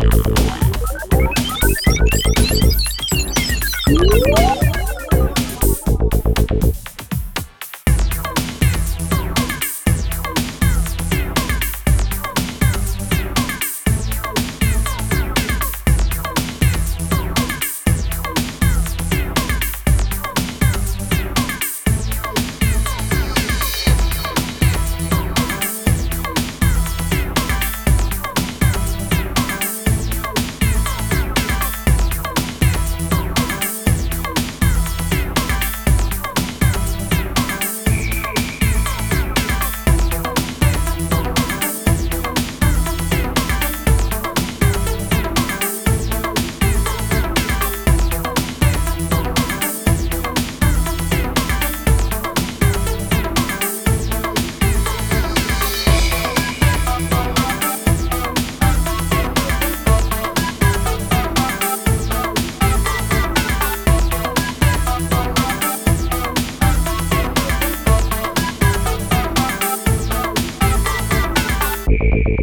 Música Thank